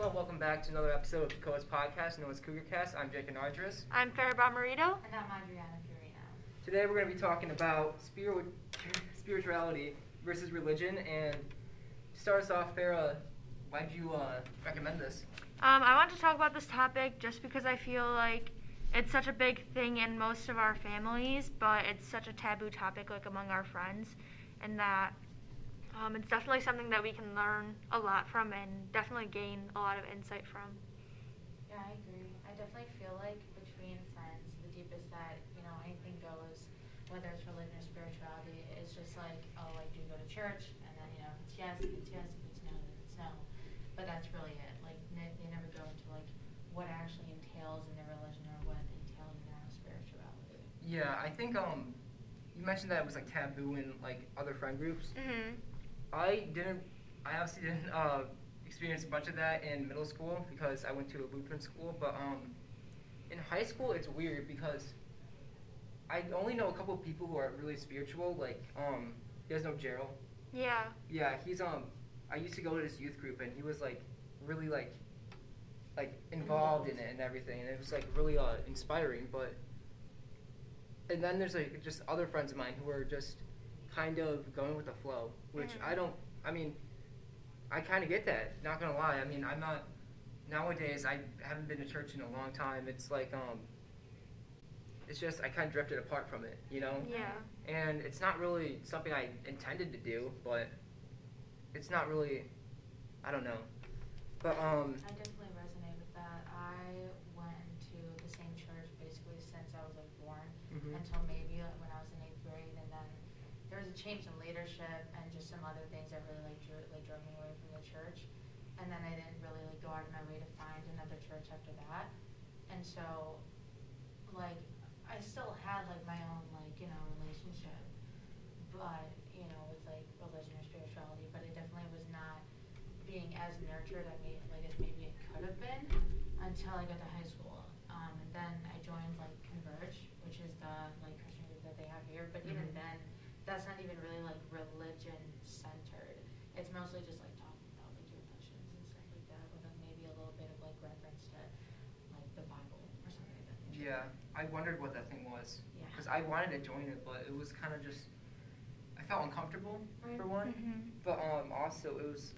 Hello, welcome back to another episode of Dakota's podcast known as Cougar Cast. I'm Jake Anardris. I'm Farrah Bomarito. And I'm Adriana Fiorino. Today we're going to be talking about spirit, spirituality versus religion. And to start us off, Farrah, why'd you uh, recommend this? Um, I want to talk about this topic just because I feel like it's such a big thing in most of our families, but it's such a taboo topic like among our friends, and that um, it's definitely something that we can learn a lot from and definitely gain a lot of insight from. Yeah, I agree. I definitely feel like between friends, the deepest that, you know, anything goes, whether it's religion or spirituality, it's just like, oh, like, do you go to church? And then, you know, if it's yes, if it's yes, if it's no, then it's no. But that's really it. Like, ne- they never go into, like, what actually entails in their religion or what entails in their spirituality. Yeah, I think um, you mentioned that it was like taboo in like other friend groups. Mm-hmm. I didn't. I obviously didn't uh, experience much of that in middle school because I went to a Lutheran school. But um, in high school, it's weird because I only know a couple of people who are really spiritual. Like um, you guys know Gerald. Yeah. Yeah, he's um. I used to go to this youth group and he was like really like like involved in it and everything, and it was like really uh, inspiring. But and then there's like just other friends of mine who are just kind of going with the flow, which Mhm. I don't. I mean, I kind of get that. Not gonna lie. I mean, I'm not nowadays. I haven't been to church in a long time. It's like um. It's just I kind of drifted apart from it, you know. Yeah. And it's not really something I intended to do, but it's not really. I don't know. But um. I definitely resonate with that. I went to the same church basically since I was like born. mhm. until maybe like, when I was in eighth grade, and then there was a change in leadership and just some other things that really like drew like drove me away from the church, and then I didn't really like go out of my way to find another church after that, and so like I still had like my own like you know relationship, but you know with like religion or spirituality, but it definitely was not being as nurtured I mean like as maybe it could have been until I got to high school. Um, and then I joined like Converge, which is the like Christian group that they have here. But even Mhm. then, that's not even really like religion centered. It's mostly just like talking about like your emotions and stuff like that, with like, maybe a little bit of like reference to like the Bible or something like that. Yeah, I wondered what that thing was Yeah. because I wanted to join it, but it was kind of just. I felt uncomfortable Right. for one, Mhm. but um also it was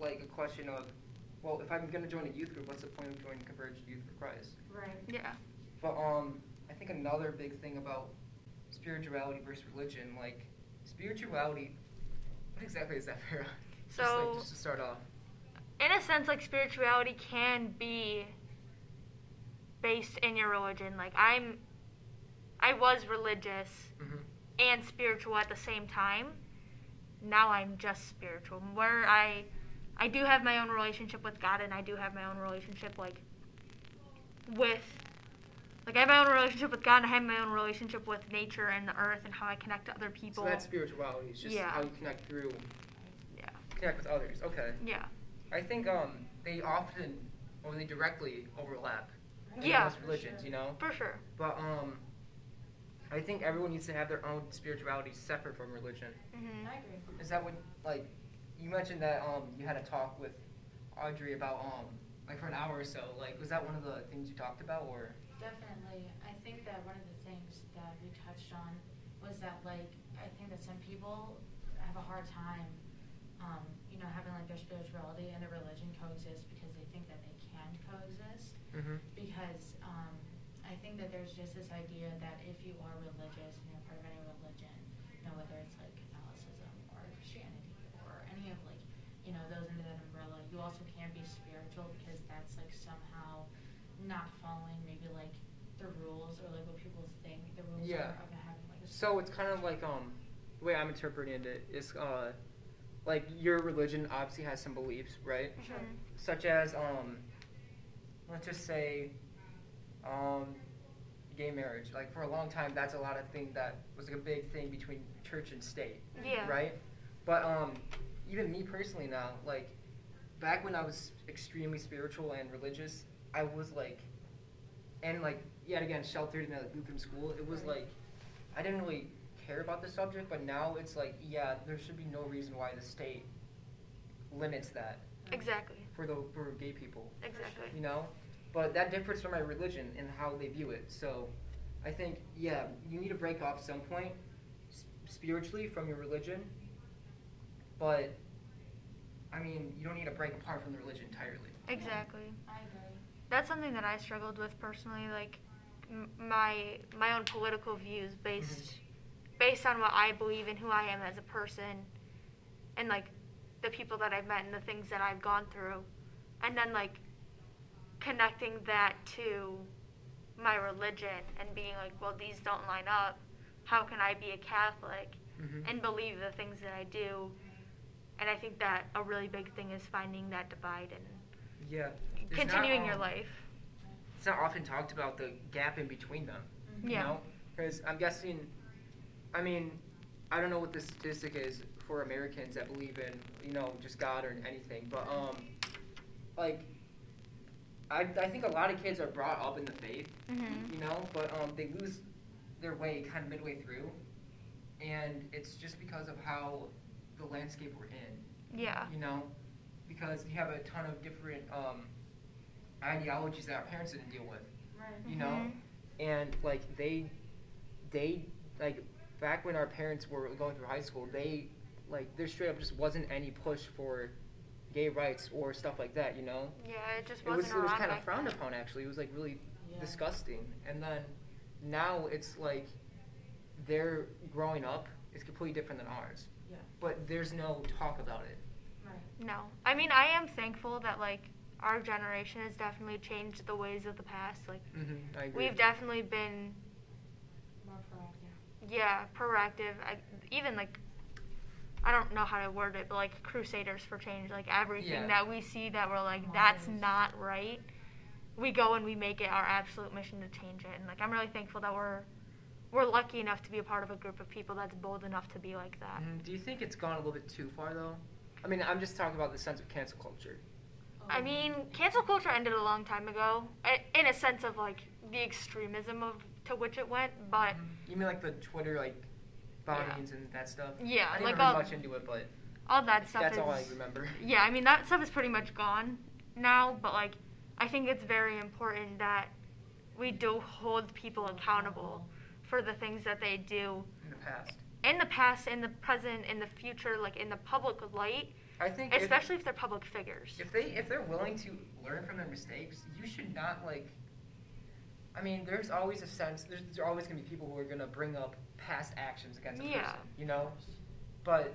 like a question of, well, if I'm gonna join a youth group, what's the point of joining Converge Youth for Christ? Right. Yeah. But um, I think another big thing about spirituality versus religion, like spirituality, what exactly is that for? just like So- just to start off. in a sense, like spirituality can be based in your religion. Like I'm, I was religious hmm and spiritual at the same time. Now I'm just spiritual. Where I, I do have my own relationship with God, and I do have my own relationship like with, like I have my own relationship with God, and I have my own relationship with nature and the earth, and how I connect to other people. So that's spirituality. It's just Yeah. how you connect through, yeah, connect with others. Okay. yeah, I think um they often or they directly overlap. in Yeah. most religions, you know. for sure. But um, I think everyone needs to have their own spirituality separate from religion. Mm-hmm. I agree. Is that what like you mentioned that um you had a talk with Audrey about um like for an hour or so like was that one of the things you talked about or Definitely. I think that one of the things that we touched on was that, like, I think that some people have a hard time, um, you know, having like their spirituality and their religion coexist because they think that they can't coexist. mm-hmm. Because um, I think that there's just this idea that if you are religious and you're part of any religion, you know, whether it's like Catholicism or Christianity or any of like, you know, those under that umbrella, you also can't be spiritual because that's like somehow not following maybe like the rules or like what people think the rules Yeah. are of having like a so it's kind of like um the way I'm interpreting it is uh like your religion obviously has some beliefs right Sure. Mhm. such as um let's just say um gay marriage like for a long time that's a lot of thing that was like a big thing between church and state Yeah. right but um even me personally now like back when i was extremely spiritual and religious i was like and like yet again sheltered in a lutheran school it was like i didn't really care about the subject but now it's like yeah there should be no reason why the state limits that Exactly. for the for gay people. Exactly. You know, but that differs from my religion and how they view it. So, I think yeah, you need to break off some point spiritually from your religion. But I mean, you don't need to break apart from the religion entirely. Exactly. I agree. That's something that I struggled with personally. Like m- my my own political views based based on what I believe and who I am as a person, and like the people that I've met and the things that I've gone through, and then like connecting that to my religion and being like, well, these don't line up. How can I be a Catholic Mm-hmm. and believe the things that I do? And I think that a really big thing is finding that divide and yeah, There's not, continuing your life. It's not often talked about the gap in between them. Mhm. Yeah. You know, because I'm guessing. I mean, I don't know what the statistic is for Americans that believe in you know just God or anything, but um, like. I, I think a lot of kids are brought up in the faith, Mm-hmm. you know, but um, they lose their way kind of midway through, and it's just because of how the landscape we're in Yeah. you know, because you have a ton of different um, ideologies that our parents didn't deal with, Right. you know, Mhm. and like they, they like back when our parents were going through high school, they like there straight up just wasn't any push for gay rights or stuff like that, you know. Yeah, it just was wasn't it was around kind of frowned then. upon actually. It was like really Yeah. disgusting, and then now it's like their growing up is completely different than ours. Yeah. But there's no talk about it. Right. No. I mean, I am thankful that like our generation has definitely changed the ways of the past. Like Mm-hmm. I agree. we've definitely been More proactive. yeah, proactive. I, even like I don't know how to word it, but like crusaders for change. Like everything Yeah. that we see that we're like that's not right. We go and we make it our absolute mission to change it. And like I'm really thankful that we're we're lucky enough to be a part of a group of people that's bold enough to be like that. Mhm. Do you think it's gone a little bit too far though? I mean, I'm just talking about the sense of cancel culture. I mean, cancel culture ended a long time ago, in a sense of like the extremism of to which it went. But You mean like the Twitter like bombings and that stuff? Yeah, I didn't like all- much into it, but all that stuff that's is all I remember. yeah. I mean, that stuff is pretty much gone now. But like, I think it's very important that we do hold people accountable for the things that they do In the past, in the past, in the present, in the future, like in the public light, I think if- especially if, they're public figures. if, they if they're willing to learn from their mistakes, you should not like. I mean, there's always a sense. There's, there's always gonna be people who are gonna bring up past actions against a Yeah. person. You know, but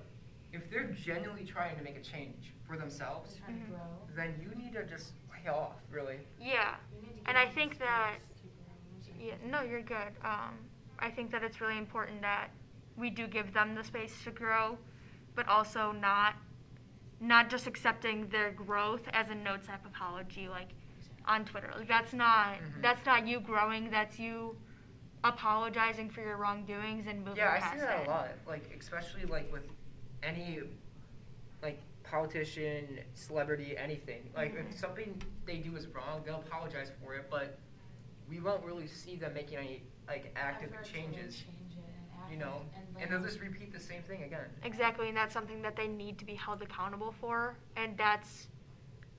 if they're genuinely trying to make a change for themselves, Just trying Mhm. grow. then you need to just lay off. Really. yeah. You need to And give I them think space that- to grow. I'm sorry. Yeah, no, you're good. Um, I think that it's really important that we do give them the space to grow, but also not not just accepting their growth as a notes app apology like on Twitter. Like that's not Mhm. that's not you growing, that's you apologizing for your wrongdoings and moving Yeah, I past see that it. a lot. Like especially like with any like politician, celebrity, anything. Like Mhm. if something they do is wrong, they'll apologize for it, but we won't really see them making any like active Effort to changes. change it and act You know, and, and they'll just repeat the same thing again. Exactly, and that's something that they need to be held accountable for, and that's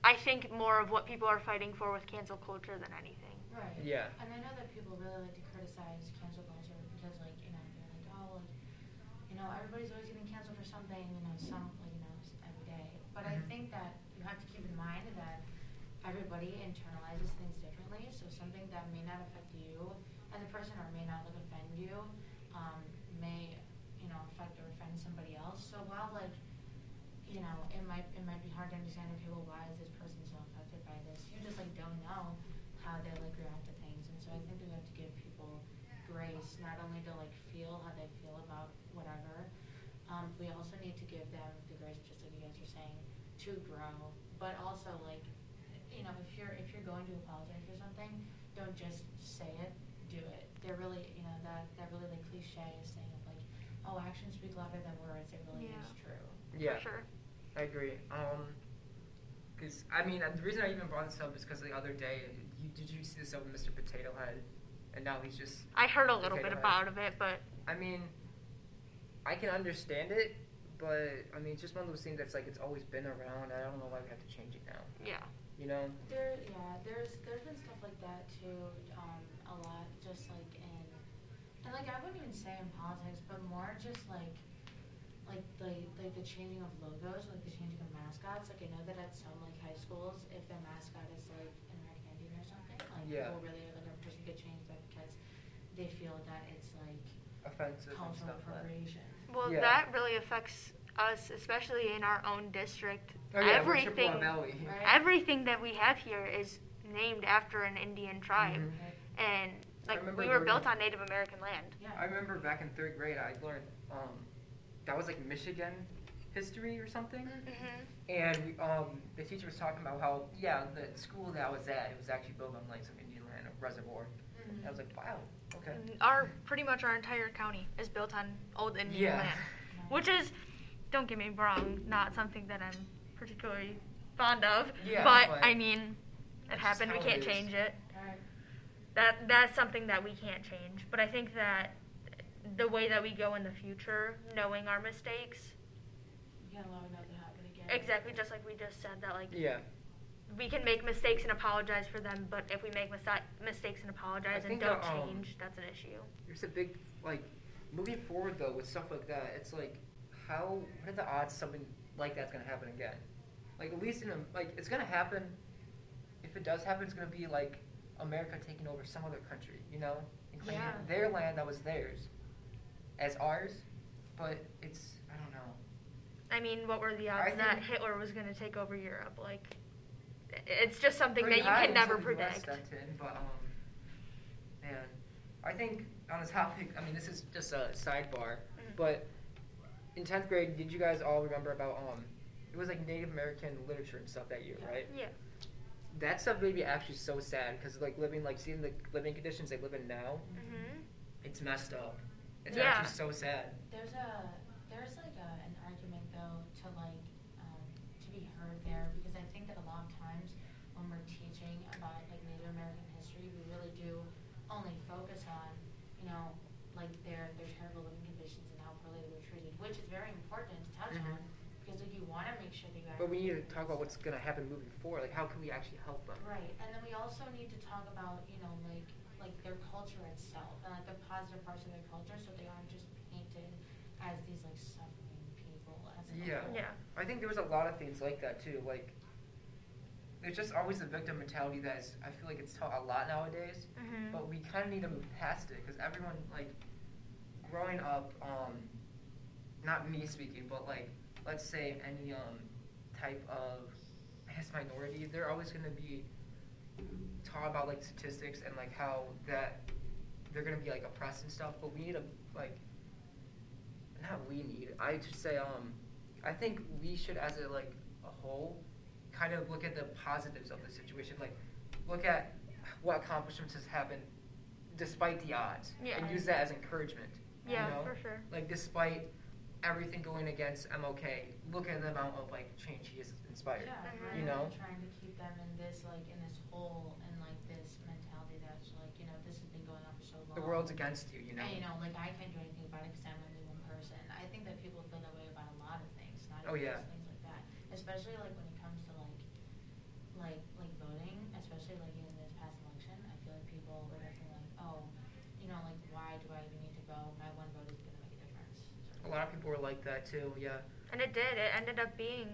I think more of what people are fighting for with cancel culture than anything. Right. Yeah. And I know that people really like to criticize cancel culture because, like, you know, they're like, oh, like, you know, everybody's always getting canceled for something, you know, some, like, you know, every day. But I Mhm. think that you have to keep in mind that everybody internalizes things differently. So something that may not affect you as a person or may not like offend you, um, may, you know, affect or offend somebody else. So while like you know, it might it might be hard to understand okay, well why is this person so affected by this. You just like don't know how they like react to things, and so I think we have to give people grace, not only to like feel how they feel about whatever, um, we also need to give them the grace, just like you guys are saying, to grow. But also like, you know, if you're if you're going to apologize for something, don't just say it, do it. They're really, you know, that that really like cliche saying of like, oh, actions speak louder than words. It really Yeah. is true. Yeah. For sure. I agree. Um, because I mean, the reason I even brought this up is because the other day, you, did you see this of Mr. Potato Head? And now he's just. I heard a little Potato bit Head. about of it, but I mean, I can understand it, but I mean, it's just one of those things that's like it's always been around. I don't know why we have to change it now. Yeah. You know? There, yeah, there's there's been stuff like that too, um, a lot, just like in, and like I wouldn't even say in politics, but more just like, like the like the changing of logos, like the changing of mascots. Like I know that at some like high schools, if their mascot is like an American Indian or something, like Yeah. people really like a person could change that because they feel that it's like Offensive and cultural stuff like appropriation. Well, Yeah. that really affects us, especially in our own district. Oh yeah, everything, Right. everything that we have here is named after an Indian tribe, Mhm. Right? And like remember we were learning- built on Native American land. Yeah. I remember back in third grade, I learned um, that was like Michigan history or something. hmm And we, um, the teacher was talking about how, yeah, the school that I was at, it was actually built on like some Indian land, a reservoir. Mhm. And I was like, wow, okay. Our pretty much our entire county is built on old Indian Yeah. land, which is, don't get me wrong, not something that I'm particularly fond of. Yeah, but, but I mean, it it's just happened. We how can't it is. change it. Right. That that's something that we can't change. But I think that the way that we go in the future, knowing our mistakes, You can't allow that to happen again. exactly just like we just said, that like Yeah. we can make mistakes and apologize for them, but if we make mista- mistakes and apologize and don't that, um, change, that's an issue. There's a big, like, moving forward though with stuff like that, it's like, how, what are the odds something like that's gonna happen again? Like, at least in a, like, it's gonna happen. If it does happen, it's gonna be like America taking over some other country, you know? And claiming Yeah. their land that was theirs as ours, but it's, I don't know. I mean, what were the odds that Hitler was going to take over Europe? Like, it's just something that you can never the predict. in, but, um, man, I think on a topic, I mean, this is just a sidebar, Mhm. but in 10th grade, did you guys all remember about, um, it was like Native American literature and stuff that year, Yeah. right? Yeah. That stuff made me actually so sad because, like, living, like, seeing the living conditions they live in now, hmm it's messed up. It's Yeah. actually so sad. There's a there's like a, an argument though to like um, to be heard there because I think that a lot of times when we're teaching about like Native American history, we really do only focus on you know like their their terrible living conditions and how poorly they were treated, which is very important to touch Mhm. on because like you want to make sure that you. But we need to talk about what's going to happen moving forward. Like, how can we actually help them? Right, and then we also need to talk about, you know, like, like their culture itself, and like the positive parts of their culture, so they aren't just painted as these like suffering people as Yeah. whole. Yeah. I think there was a lot of things like that too. Like, there's just always the victim mentality that is, I feel like it's taught a lot nowadays. Mhm. But we kind of need to move past it because everyone, like, growing up, um, not me speaking, but like, let's say any um type of, I guess, minority, they're always going to be taught about like statistics and like how that they're going to be like oppressed and stuff. But we need to like, not we need. I should say um, I think we should as a like a whole, kind of look at the positives of the situation. Like, look at what accomplishments has happened despite the odds Yeah. and use that as encouragement. Yeah, you know? for sure. Like despite everything going against MLK, look at the amount of like change he has inspired. Yeah, Mhm. You know? trying to keep them in this like in this hole and like this mentality that's like you know this has been going on for so long. The world's against you, you know. And you know, like I can't do anything about it because I'm only one person. I think that people feel that way about a lot of things, not Oh, even yeah. things like that. Especially like when it comes to like, like like voting, especially like in this past election. I feel like people were definitely like, oh, you know, like why do I even need to vote? My one vote is gonna make a difference. A lot of people were like that too. Yeah. And it did. It ended up being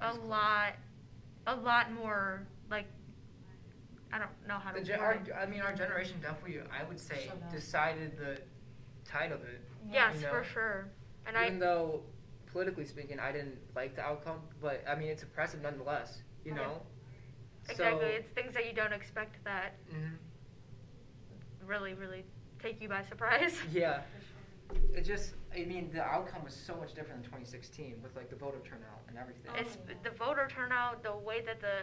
a was close. lot, a lot more like I don't know how to. The gen- our. I mean, our generation definitely, I would say, decided the tide of it. yes, you know, for sure. And Even I though, politically speaking, I didn't like the outcome, but I mean, it's impressive nonetheless. You Okay. know. exactly. So, it's things that you don't expect that mhm. really, really take you by surprise. Yeah. It just, I mean, the outcome was so much different in 2016 with like the voter turnout and everything. It's the voter turnout, the way that the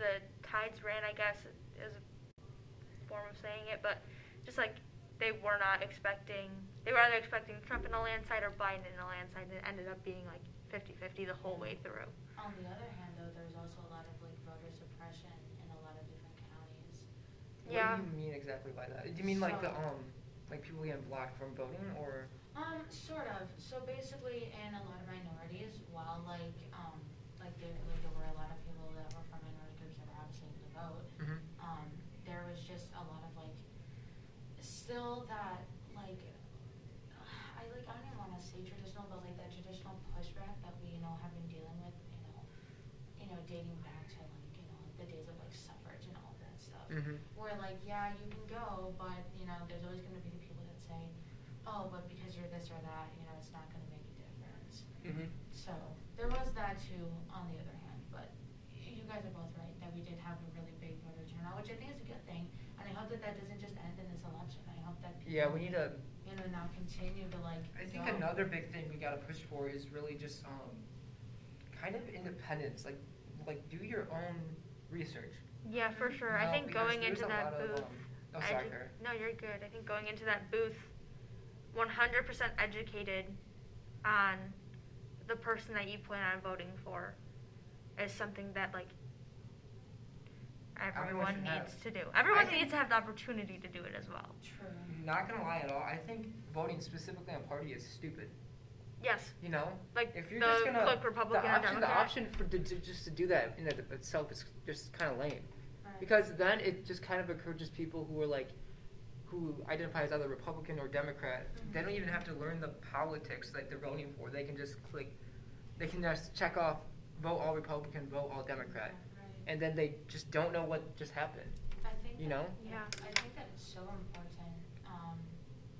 the tides ran. I guess is a form of saying it, but just like they were not expecting. They were either expecting Trump in a landslide or Biden in a landslide, and it ended up being like 50-50 the whole way through. On the other hand, though, there's also a lot of like voter suppression in a lot of different counties. Yeah. What do you mean exactly by that? Do you mean like the um, like people getting blocked from voting, or? Um, sort of. So basically, in a lot of minorities, while like, um, like there, like there were a lot of people that were from minority groups that were obviously able to vote. Mhm. Um, there was just a lot of like, still that like, I like I don't even want to say traditional, but like that traditional pushback that we you know have been dealing with, you know, you know, dating back to like you know the days of like suffrage and all that stuff. Mhm. Where like, yeah, you can go, but you know, there's always going to be the people that say, oh, but because you're this or that, you know, it's not going to make a difference. Mhm. So there was that too. On the other hand, but you guys are both right that we did have a really big voter turnout, which I think is a good thing, and I hope that that doesn't just end in this election. I hope that people, Yeah, we need to. you know, now continue to like. I think go. another big thing we gotta push for is really just um, kind of independence. Like, like do your own research. Yeah, for sure. You I think going into that lot of, booth. um, oh, sorry, Kara. no, you're good. I think going into that booth, 100% educated on the person that you plan on voting for is something that like Everyone everyone needs have. to do. Everyone think- needs to have the opportunity to do it as well. True. Not gonna lie at all. I think voting specifically on party is stupid. Yes, You know, like if you're the just gonna click Republican the option, the option for to, to, just to do that in itself is just kind of lame. Right. Because then it just kind of encourages people who are like, who identify as either Republican or Democrat. They mm-hmm. don't even have to learn the politics that they're voting for. They can just click, they can just check off, vote all Republican, vote all Democrat, Right. and then they just don't know what just happened. I think You that- know? Yeah. I think that it's so important, um,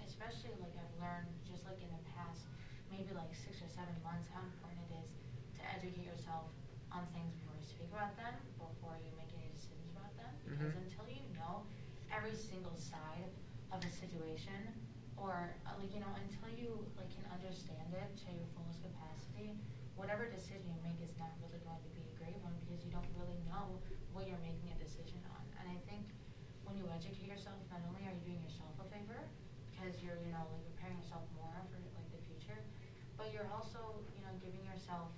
especially like I've learned just like in the past, maybe like six or seven months, how important it is to educate yourself on things before you speak about them, before you make any decisions about them. Because Mhm. until you know every single side of a situation, or uh, like you know, until you like can understand it to your fullest capacity, whatever decision you make is not really going to be a great one because you don't really know what you're making a decision on. And I think when you educate yourself, not only are you doing yourself a favor because you're you know like preparing yourself more for like the future, but you're also you know giving yourself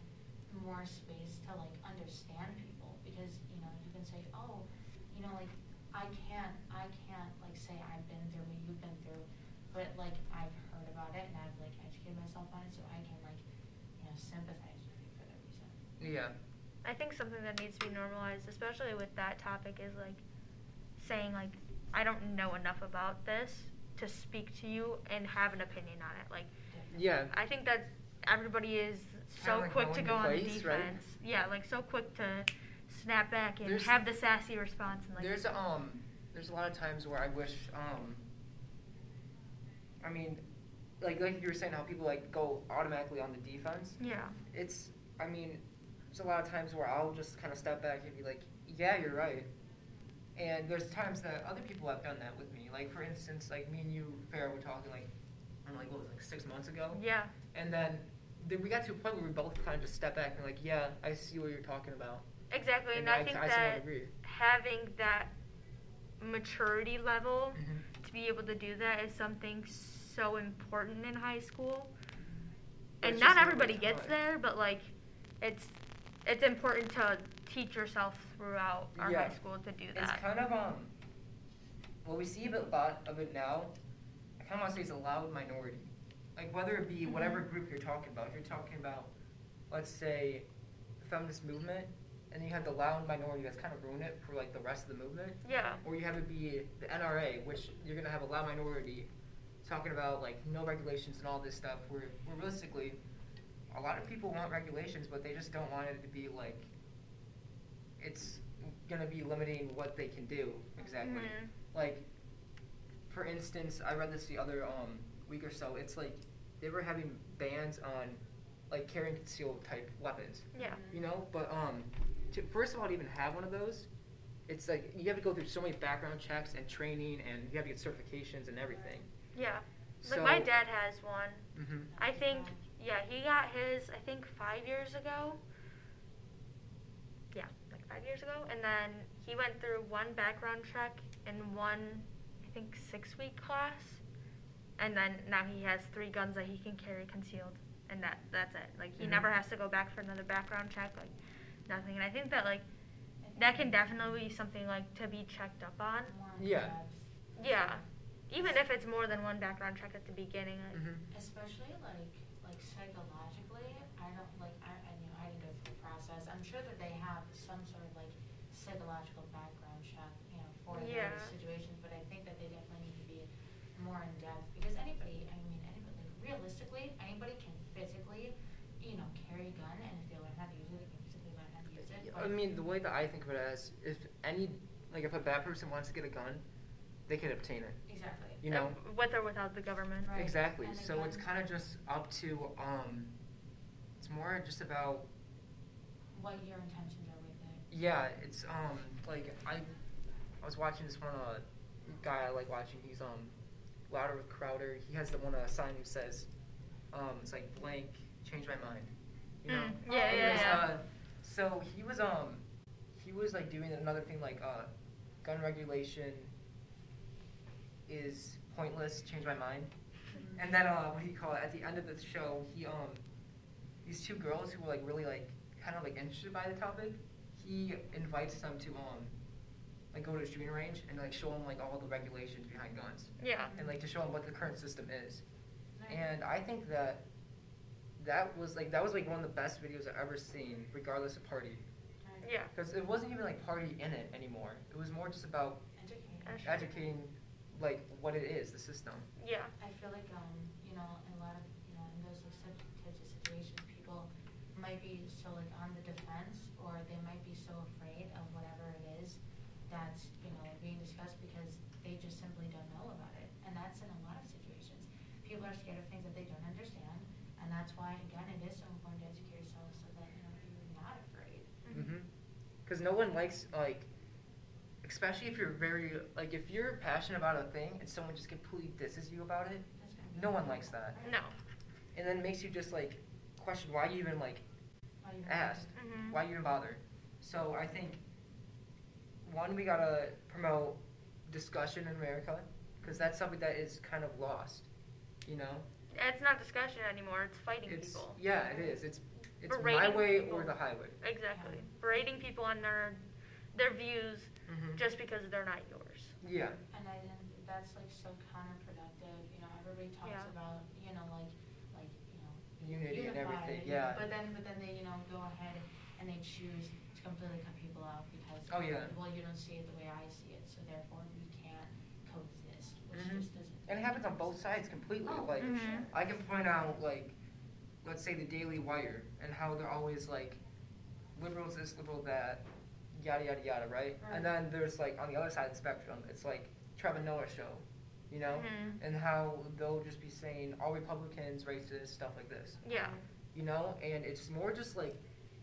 more space to like understand people because you know you can say oh you know like I can't I can't like say I've been through what you've been through but like I've heard about it and I've like educated myself on it so I can like you know sympathize with you for that reason. Yeah. I think something that needs to be normalized, especially with that topic, is like saying like I don't know enough about this to speak to you and have an opinion on it. Like Different. Yeah. I think that everybody is so like quick to go your on the defense. right? Yeah, like so quick to snap back and There's- have the sassy response and like There's um, there's a lot of times where I wish um. I mean, like like you were saying, how people like go automatically on the defense. yeah. It's, I mean, there's a lot of times where I'll just kind of step back and be like, yeah, you're right. And there's times that other people have done that with me. Like for instance, like me and you, Farrah, were talking like, I'm like what was it, like six months ago. Yeah. And then, then we got to a point where we both kind of just step back and like, yeah, I see what you're talking about. Exactly, and, And I, I- think I that having that maturity level Mhm. to be able to do that is something so important in high school. And not everybody gets there, but like it's it's important to teach yourself throughout our Yeah. high school to do that. It's kind of um. Well, we see a bit- lot of it now. I kind of want to say it's a loud minority. Like whether it be whatever Mhm. group you're talking about. If you're talking about, let's say, the feminist movement, and you have the loud minority that's kind of ruined it for like the rest of the movement, yeah. or you have it be the NRA, which you're gonna have a loud minority talking about like no regulations and all this stuff. Where, where realistically, a lot of people want regulations, but they just don't want it to be like it's gonna be limiting what they can do exactly. Mhm. Like, for instance, I read this the other um, week or so. It's like they were having bans on like carrying concealed type weapons, Yeah. you know. But um, to, first of all, to even have one of those, it's like you have to go through so many background checks and training, and you have to get certifications and everything. Yeah. So, Like my dad has one. hmm I think yeah, he got his I think 5 years ago. Yeah, like 5 years ago and then he went through one background check and one I think 6 week class. And then now he has 3 guns that he can carry concealed and that that's it. Like he Mhm. never has to go back for another background check like nothing. And I think that like that can definitely be something like to be checked up on. Yeah. Yeah. Even if it's more than one background check at the beginning. I, Mhm. Especially like like psychologically, I don't like I, I you know I didn't go through the process. I'm sure that they have some sort of like psychological background check, you know, for Yeah. those situations. But I think that they definitely need to be more in depth because anybody, I mean, anybody, like realistically, anybody can physically, you know, carry a gun, and if they learn how to use it, they can physically learn how to use it. I mean, the way that I think of it as, if any, like, if a bad person wants to get a gun, they can obtain it. exactly. You know. uh, with or without the government. Right. Exactly. And So it's kind of just up to um, it's more just about What your intentions are with it. yeah. It's um like I I was watching this one uh guy I like watching. He's um louder with Crowder. He has the one uh, sign who says um it's like blank change my mind. You know. Mm, yeah, He yeah, was, yeah. Uh, so he was um he was like doing another thing like uh gun regulation is pointless. Change my mind. And then uh, what do you call it? At the end of the show, he um, these two girls who were like really like kind of like interested by the topic, he invites them to um, like go to a shooting range and like show them like all the regulations behind guns Yeah. and like to show them what the current system is. Right. And I think that that was like that was like one of the best videos I've ever seen, regardless of party, Yeah. because it wasn't even like party in it anymore. It was more just about Educating. Educating like what it is, the system. Yeah. I feel like um, you know, in a lot of you know, in those types types of situations, people might be so like on the defense, or they might be so afraid of whatever it is that's you know being discussed because they just simply don't know about it, and that's in a lot of situations. People are scared of things that they don't understand, and that's why again it is so important to educate yourself so that you know you're not afraid. Mm-hmm. Because no one likes like, especially if you're very like if you're passionate about a thing and someone just completely disses you about it, That's gonna be no one likes that. No. and then it makes you just like question why you even like Why you- asked, Mhm. why you even bother. So I think one we gotta promote discussion in America because that's something that is kind of lost. You know, It's not discussion anymore. It's fighting it's people. yeah, it is. It's it's my Berating way people. or the highway. Exactly. Berating people on their their views Mm-hmm. just because they're not yours. Yeah. And I think that's like so counterproductive, you know, everybody talks Yeah. about, you know, like, like, you know. Unity and unified, everything, you know, yeah. But then, but then they, you know, go ahead and they choose to completely cut people out because. Oh, yeah. Well, you don't see it the way I see it, so therefore we can't coexist, which Mhm. just doesn't. And it happens on both sides completely. Oh, like for Mhm. sure. I can point out like, let's say the Daily Wire and how they're always like, liberals this, liberal that, yada yada yada, right? Right. And then there's like on the other side of the spectrum, it's like Trevor Noah show, you know, Mhm. and how they'll just be saying all Republicans racist stuff like this, Yeah. you know, and it's more just like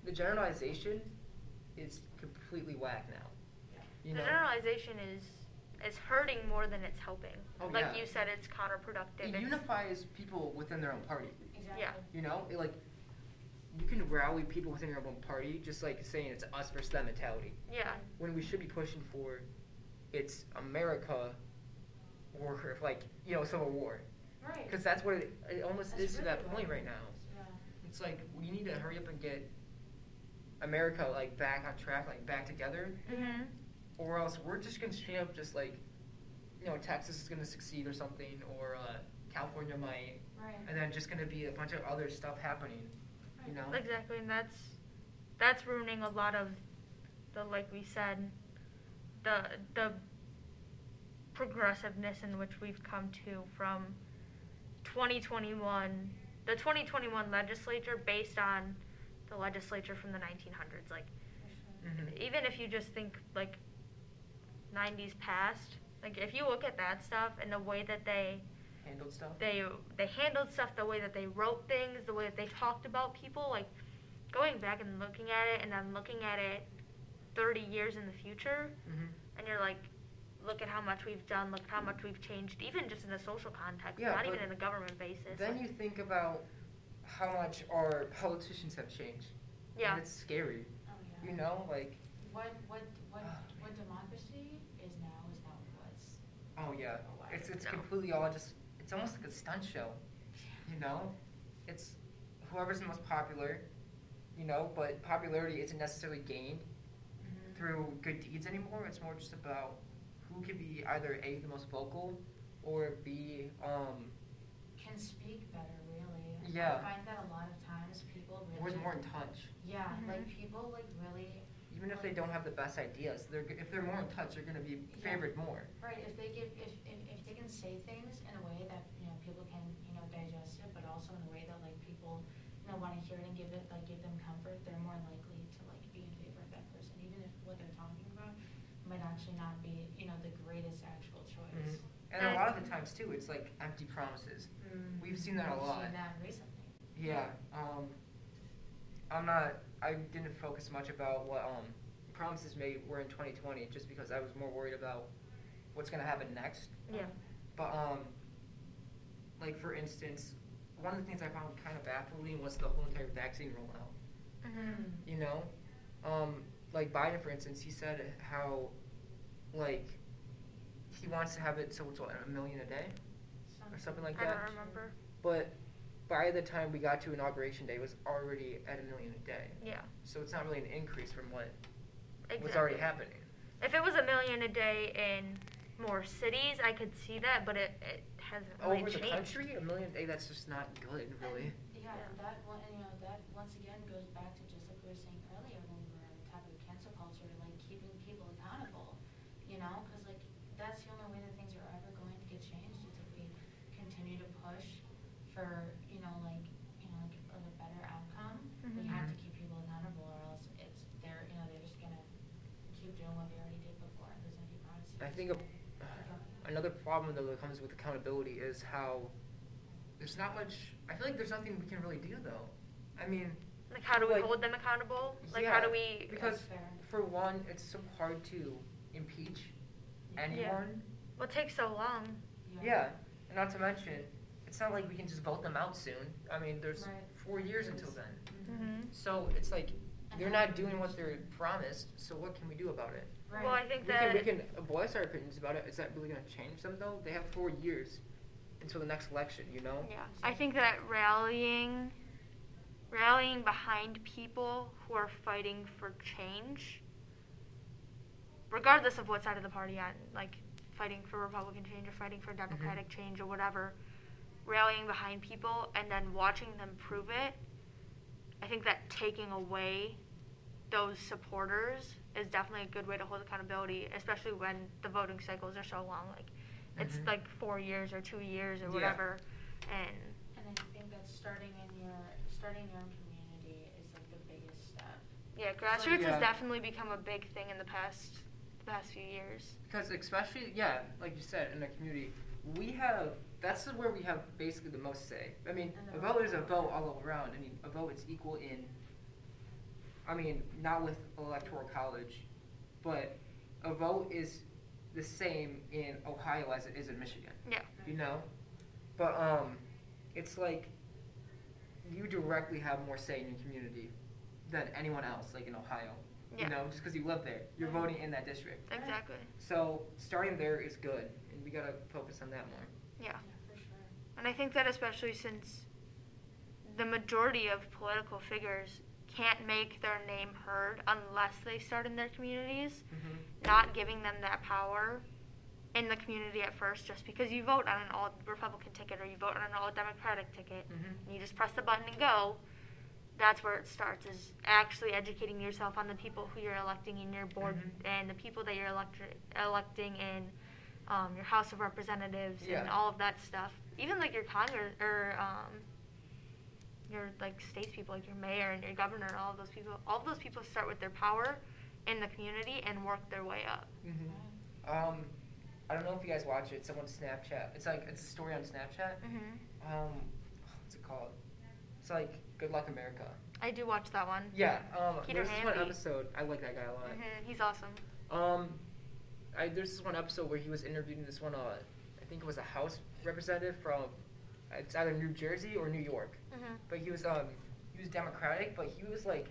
the generalization is completely whack now, you the know. generalization is is hurting more than it's helping. Oh, like yeah. you said, it's counterproductive. It It's- unifies people within their own party. Exactly. Yeah. You know, it, like you can rally people within your own party, just like saying it's us versus them mentality. yeah. When we should be pushing for, it's America, or like you know civil war, Right. because that's what it, it almost That's is to that point right now. Yeah. It's like we need to hurry up and get America like back on track, like back together, mm-hmm. or else we're just gonna straight up just like, you know, Texas is gonna succeed or something, or uh, California might, Right. and then just gonna be a bunch of other stuff happening. You know. Exactly, and that's that's ruining a lot of the like we said, the the progressiveness in which we've come to from 2021, the 2021 legislature based on the legislature from the 1900s. Like. Mhm. even if you just think like 90s past, like if you look at that stuff and the way that they handled stuff. they they handled stuff the way that they wrote things the way that they talked about people like going back and looking at it and then looking at it 30 years in the future hmm and you're like look at how much we've done look at how much we've changed even just in the social context Yeah, not even in a government basis Then like- you think about how much our politicians have changed. yeah And it's scary. Oh, yeah. You know, like, What, what, what, what democracy is now is not what it was. oh yeah, it's it's No. completely all just. It's almost like a stunt show. You know, it's whoever's the most popular. You know, but popularity isn't necessarily gained Mhm. through good deeds anymore. It's more just about who can be either a the most vocal or B, um, Can speak better, really. Yeah. I find that a lot of times people or is really. more in touch. Yeah, Mhm. like people like really. Even if they don't have the best ideas, they're if they're more in touch, they're gonna be Yeah. favored more. Right, if they give, if, if, if they can say things in a way that, you know, people can, you know, digest it, but also in a way that like people, you know, wanna hear it and give it, like, give them comfort, they're more likely to like be in favor of that person, even if what they're talking about might actually not be, you know, the greatest actual choice. And a lot of the times too, it's like empty promises. Mm. We've seen that a I've lot. Seen that recently. Yeah. Um, I'm not. I didn't focus much about what um, promises made were in 2020, just because I was more worried about what's gonna happen next. Yeah. But um, like for instance, one of the things I found kind of baffling was the whole entire vaccine rollout. Mm-hmm. You know, um, like Biden, for instance, he said how, like, he wants to have it so it's what a million a day or something like I that. don't remember. But by the time we got to inauguration day, it was already at a million a day. Yeah. So it's not really an increase from what Exactly. was already happening. If it was a million a day in more cities, I could see that, but it, it hasn't really Over the country, a million a day, that's just not good, really. Yeah, and that one, and you know, that once again goes back to just like we were saying earlier when we were on the topic of cancel culture, like keeping people accountable, you know, because like that's the only way that things are ever going to get changed is if we continue to push for, you know, like, you know, like, like a better outcome. We Mhm. have to keep people accountable or else it's, they're, you know, they're just gonna keep doing what they already did before and there's gonna be privacy. I think a, another problem though that comes with accountability is how there's not much. I feel like there's nothing we can really do though. I mean, Like, how do we Like- hold them accountable? Like, how do we? Because for one, it's so hard to impeach anyone. Well, it takes so long? Yeah, and not to mention, it's not like we can just vote them out soon. I mean, there's Right. four years until then. Mm-hmm. So it's like they're not doing what they're promised. So what can we do about it? Right. Well, I think We that can, we can voice our opinions about it. Is that really going to change them though? They have four years until the next election. You know. Yeah, I think that rallying, rallying behind people who are fighting for change, regardless of what side of the party on, like fighting for Republican change or fighting for mm-hmm. Democratic change or whatever, rallying behind people and then watching them prove it. I think that taking away those supporters is definitely a good way to hold accountability, especially when the voting cycles are so long. Like it's Mhm. like four years or two years or Yeah. whatever, and And I think that starting in your starting your own community is like the biggest step. yeah, grassroots Yeah. has definitely become a big thing in the past the past few years. Because especially, yeah, like you said, in the community, we have. That's where we have basically the most say. I mean, a vote is a vote all around. I mean, a vote is equal in. I mean, not with electoral college, but a vote is the same in Ohio as it is in Michigan. Yeah. You know, but um, it's like you directly have more say in your community than anyone else, like in Ohio. Yeah. You know, just because you live there, you're voting in that district. Exactly. So starting there is good, and we gotta focus on that more. Yeah. Yeah, for sure. And I think that especially since the majority of political figures can't make their name heard unless they start in their communities, Mm-hmm. not giving them that power in the community at first just because you vote on an all Republican ticket or you vote on an all Democratic ticket Mhm. and you just press the button and go, that's where it starts is actually educating yourself on the people who you're electing in your board Mhm. and the people that you're elect- electing in um, your House of Representatives and all of that stuff. Even like your Congress or um, your like statespeople, like your mayor and your governor and all of those people. All of those people start with their power in the community and work their way up. Mm-hmm. Um, I don't know if you guys watch it. Someone Snapchat. It's like it's a story on Snapchat. hmm Um, what's it called? It's like Good Luck America. I do watch that one. Yeah. Um, Peter there's this one episode. I like that guy a lot. hmm He's awesome. Um, I, there's this one episode where he was interviewing this one. Uh, I think it was a House representative from. It's either New Jersey or New York. hmm but he was um he was Democratic, but he was like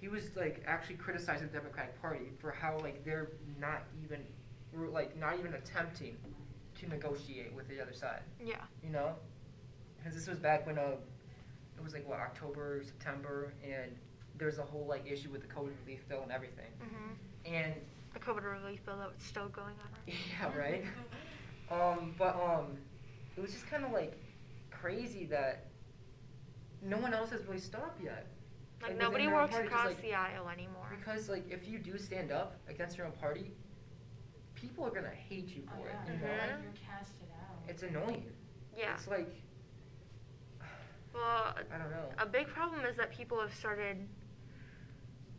he was like actually criticizing the Democratic Party for how like they're not even were like not even attempting to negotiate with the other side, Yeah. you know? Because this was back when uh it was like what October September and there's a whole like issue with the COVID relief bill and everything, hmm and The COVID relief bill that was still going on. Right? yeah right. Um, but um, it was just kind of like crazy that no one else has really stopped yet. Like within nobody their own works party, 'cause, across like, the aisle anymore. Because like if you do stand up against your own party, people are gonna hate you Oh, for yeah. it. You know, Mhm. Like, you're casted out. it's annoying. Yeah. It's like Well, I don't know. a big problem is that people have started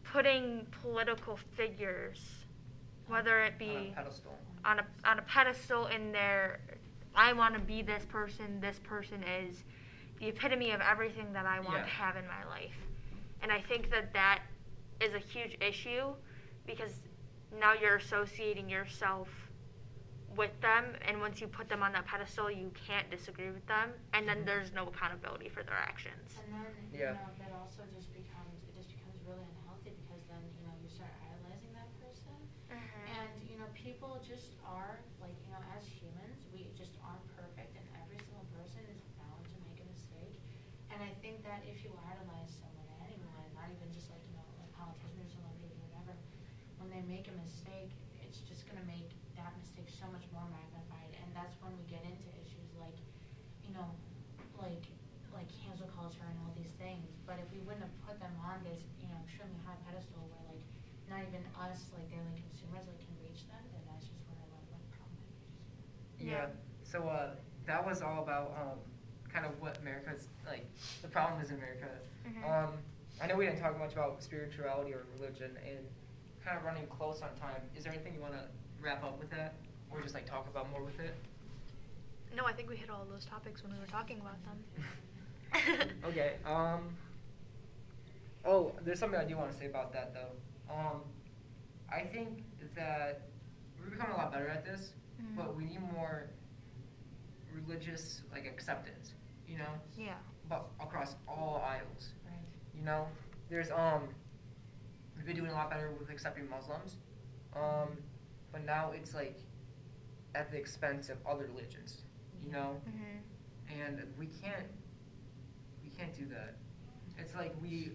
putting political figures, whether it on be a pedestal. on a on a pedestal in their I want to be this person, this person is the epitome of everything that I want Yeah. to have in my life. And I think that that is a huge issue because now you're associating yourself with them and once you put them on that pedestal you can't disagree with them and then Mhm. there's no accountability for their actions. And then, you Yeah. know, that also just becomes, it just becomes really unhealthy because then, you know, you start idolizing that person. And, you know, people just are, like, you know, as humans, we just aren't perfect and every single person is bound to make a mistake. And I think that if you idolize someone, anyone, not even just like, you know, a politician or celebrity or whatever, when they make a mistake, it's just gonna make that mistake so much more magnified. And that's when we get into issues like, you know, like, like cancel culture and all these things. But if we wouldn't have put them on this, you know, extremely high pedestal where like not even us, like daily consumers, like can reach them, then that's just where a lot of like problematic issues. Yeah. So uh, that was all about um, kind of what America's like. The problem is in America. Mhm. Um, I know we didn't talk much about spirituality or religion, and kind of running close on time. Is there anything you want to wrap up with that, or just like talk about more with it? No, I think we hit all those topics when we were talking about them. okay. Um. Oh, there's something I do want to say about that though. Um, I think that we're becoming a lot better at this, Mhm. but we need more religious like acceptance. You know, Yeah. but across all aisles. Right. You know, there's um, we've been doing a lot better with accepting Muslims, um, but now it's like at the expense of other religions. You know, Mhm. and we can't we can't do that. It's like we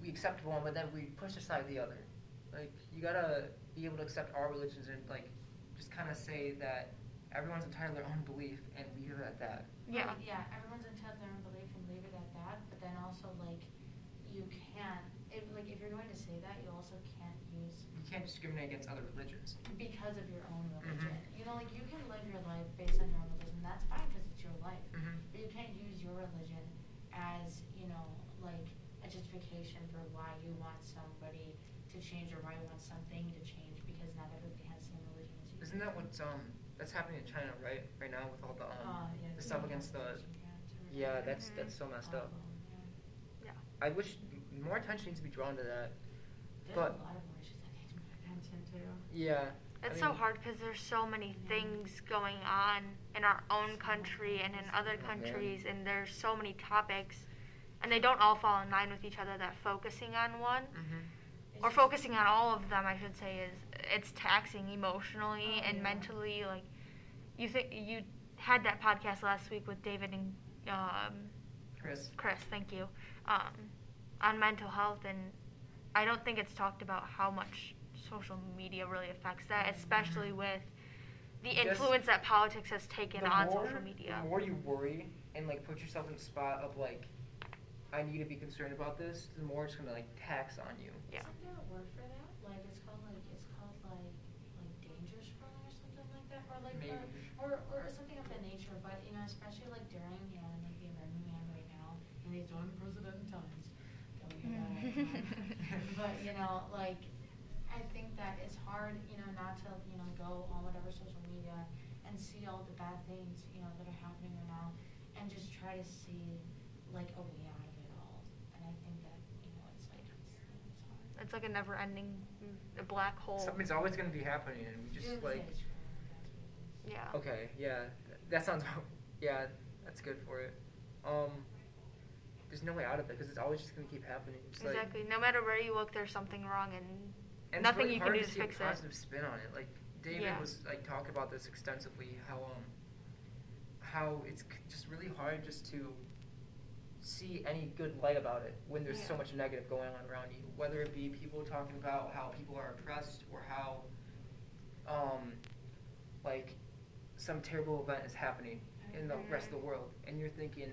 we accept one, but then we push aside the other. Like you gotta be able to accept all religions and like just kind of say that everyone's entitled to their own belief and leave it at that. Yeah. Like, yeah, everyone's entitled to their own belief and leave it at that, but then also like you can't if like if you're going to say that you also can't use You can't discriminate against other religions. because of your own Mhm. religion. You know, like you can live your life based on your own religion. That's fine because it's your life. Mhm. But you can't use your religion as you know like a justification for why you want somebody to change or why you want something to change because not everybody has the same religion as you. Isn't that what's um that's happening in China right right now with all the um Uh, yeah, the stuff against the religion camps or yeah whatever. that's that's so messed up. yeah. Yeah. I wish more attention needs to be drawn to that. There's But a lot of more issues that need more attention too. yeah, I It's so hard because there's so many things going on in our own country and in other countries, and there's so many topics, and they don't all fall in line with each other. That focusing on one Mhm. Or focusing on all of them, I should say, is it's taxing emotionally Oh, and mentally. Like you think you had that podcast last week with David and um, Chris. Chris, thank you, um, on mental health, and I don't think it's talked about how much social media really affects that, especially with the influence that politics has taken on more, social media. The more you worry and like put yourself in a spot of like, I need to be concerned about this, the more it's gonna like tax on you. Yeah. Isn't there a word for that? Like it's called like it's called like like danger scrolling or something like that, or like Maybe. or, or or something of that nature. But you know, especially like during you know like the American man right now in these unprecedented times. that we have all but you know, like I think that it's hard, you know, not to you know go on whatever social media and see all the bad things you know that are happening right now, and just try to see like a way out of it all. And I think that you know it's like it's, it's like a never-ending mm, a black hole. Something's always gonna be happening, and we just Doomsday like. scrolling, that's what it is. Yeah. Okay, yeah, that sounds. Yeah, that's good for it. Um, there's no way out of it because it's always just gonna keep happening. It's like- Exactly. No matter where you look, there's something wrong, and, and nothing it's really you can hard do to to see fix a it. positive spin on it. Like David Yeah. was like talking about this extensively. How um, how it's c- just really hard just to see any good light about it when there's so much negative going on around you. Whether it be people talking about how people are oppressed or how um, like some terrible event is happening in the rest of the world, and you're thinking,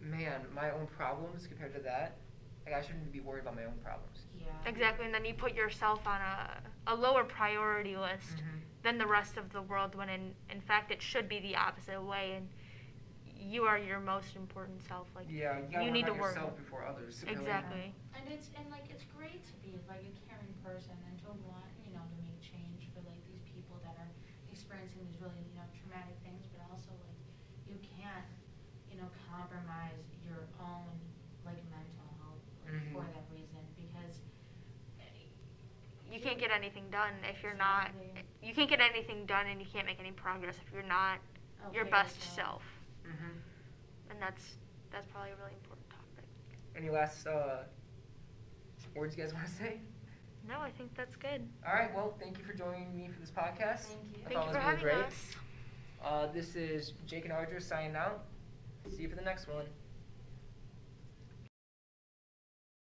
man, my own problems compared to that, like I shouldn't be worried about my own problems. Yeah. Exactly, and then you put yourself on a, a lower priority list Mhm. than the rest of the world when in, in fact it should be the opposite way and you are your most important self like Yeah, you gotta you need to work yourself before others. really. exactly And it's and like it's great to be like a caring person and to want you know to make change for like these people that are experiencing these really you know traumatic things, but also like you can't you know compromise your own like mental health like, Mhm. for that reason because eh, you can't get anything done if you're not you can't get anything done and you can't make any progress if you're not your best with that. self Mhm. and that's that's probably a really important topic Any last uh, words you guys want to say? no i think that's good All right. Well, thank you for joining me for this podcast. Thank you. I thank thought you it for was having really great. us Uh, this is Jake and Audra signing out. See you for the next one.